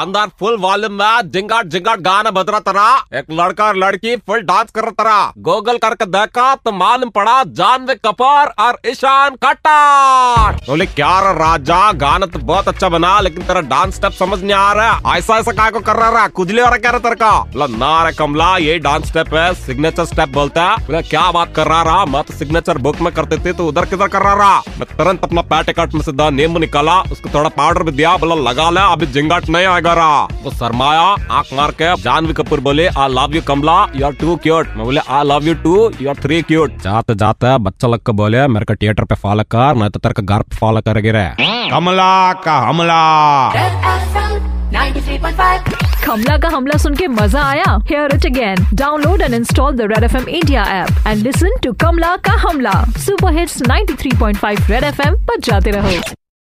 अंदर full volume में जिंगाट जिंगाट गाना बज रहा तरा। एक लड़का और लड़की फुल डांस कर रहा तरा। गूगल करके देखा तो मालूम पड़ा जानवी कपूर और ईशान खट्टर बोले तो क्या राजा, गाना तो बहुत अच्छा बना, लेकिन तेरा डांस स्टेप समझ नहीं आ रहा है। ऐसा ऐसा काय को कर रहा है? खुजली और क्या रहा तेरे का। ना रे कमला, ये डांस स्टेप है सिग्नेचर स्टेप बोलता है। बोला, क्या बात कर रहा रहा? मैं तो सिग्नेचर बुक में करते थे तो उधर किधर कर रहा रहा? मैं तुरंत अपना पैट कार्ड में सीधा नींबू निकाला, उसको थोड़ा पाउडर भी दिया, बोला, लगा ले, अभी जिंगाट नहीं आएगा। रहा वो शर्माया आँख मार के जानवी कपूर बोले I love you Kamla you are too cute मैं बोले I love you too you are three cute जाते जाते बच्चा लग के बोले मेरे को थिएटर पे फॉलो कर नहीं तो तेरे को घर पे फॉलो कर गिरे। कमला का हमला। कमला का हमला सुन के मज़ा आया? Hear it again download and install the red F M India app and listen to Kamla का हमला। Super hits 93.5 red F M पर जाते रहो।